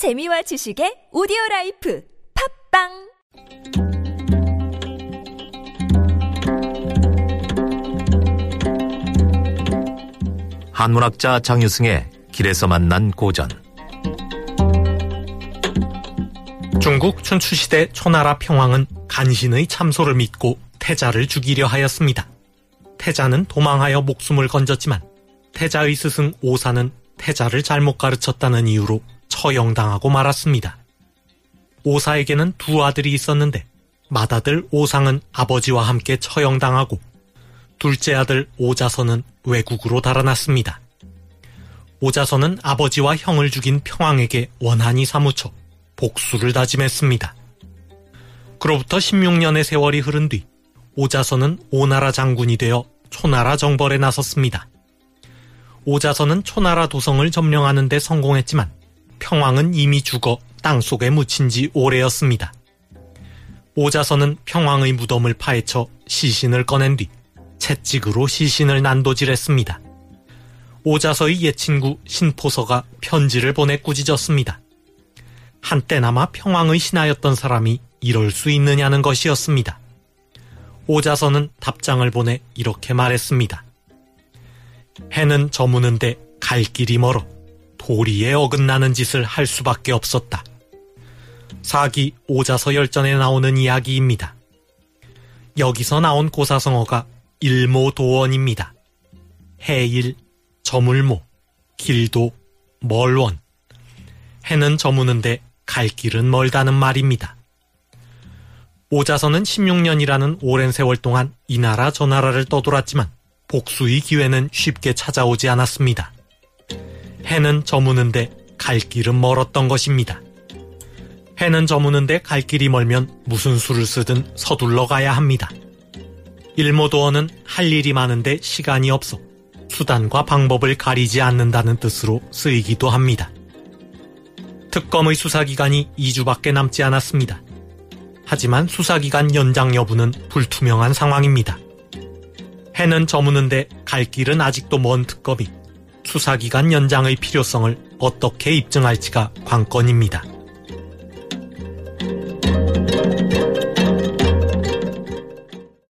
재미와 지식의 오디오 라이프 팟빵 한문학자 장유승의 길에서 만난 고전 중국 춘추시대 초나라 평왕은 간신의 참소를 믿고 태자를 죽이려 하였습니다. 태자는 도망하여 목숨을 건졌지만 태자의 스승 오사는 태자를 잘못 가르쳤다는 이유로 처형당하고 말았습니다. 오사에게는 두 아들이 있었는데 맏아들 오상은 아버지와 함께 처형당하고 둘째 아들 오자선은 외국으로 달아났습니다. 오자선은 아버지와 형을 죽인 평왕에게 원한이 사무쳐 복수를 다짐했습니다. 그로부터 16년의 세월이 흐른 뒤 오자선은 오나라 장군이 되어 초나라 정벌에 나섰습니다. 오자선은 초나라 도성을 점령하는 데 성공했지만 평왕은 이미 죽어 땅 속에 묻힌 지 오래였습니다. 오자선은 평왕의 무덤을 파헤쳐 시신을 꺼낸 뒤 채찍으로 시신을 난도질했습니다. 오자서의 옛 친구 신포서가 편지를 보내 꾸짖었습니다. 한때나마 평왕의 신하였던 사람이 이럴 수 있느냐는 것이었습니다. 오자서는 답장을 보내 이렇게 말했습니다. 해는 저무는데 갈 길이 멀어 도리에 어긋나는 짓을 할 수밖에 없었다. 사기 오자서 열전에 나오는 이야기입니다. 여기서 나온 고사성어가 일모도원입니다. 해일, 저물모, 길도, 멀원. 해는 저무는데 갈 길은 멀다는 말입니다. 오자선은 16년이라는 오랜 세월 동안 이 나라 저 나라를 떠돌았지만 복수의 기회는 쉽게 찾아오지 않았습니다. 해는 저무는데 갈 길은 멀었던 것입니다. 해는 저무는데 갈 길이 멀면 무슨 수를 쓰든 서둘러 가야 합니다. 일모도어는 할 일이 많은데 시간이 없어 수단과 방법을 가리지 않는다는 뜻으로 쓰이기도 합니다. 특검의 수사기간이 2주밖에 남지 않았습니다. 하지만 수사기간 연장 여부는 불투명한 상황입니다. 해는 저무는데 갈 길은 아직도 먼 특검이 수사기간 연장의 필요성을 어떻게 입증할지가 관건입니다.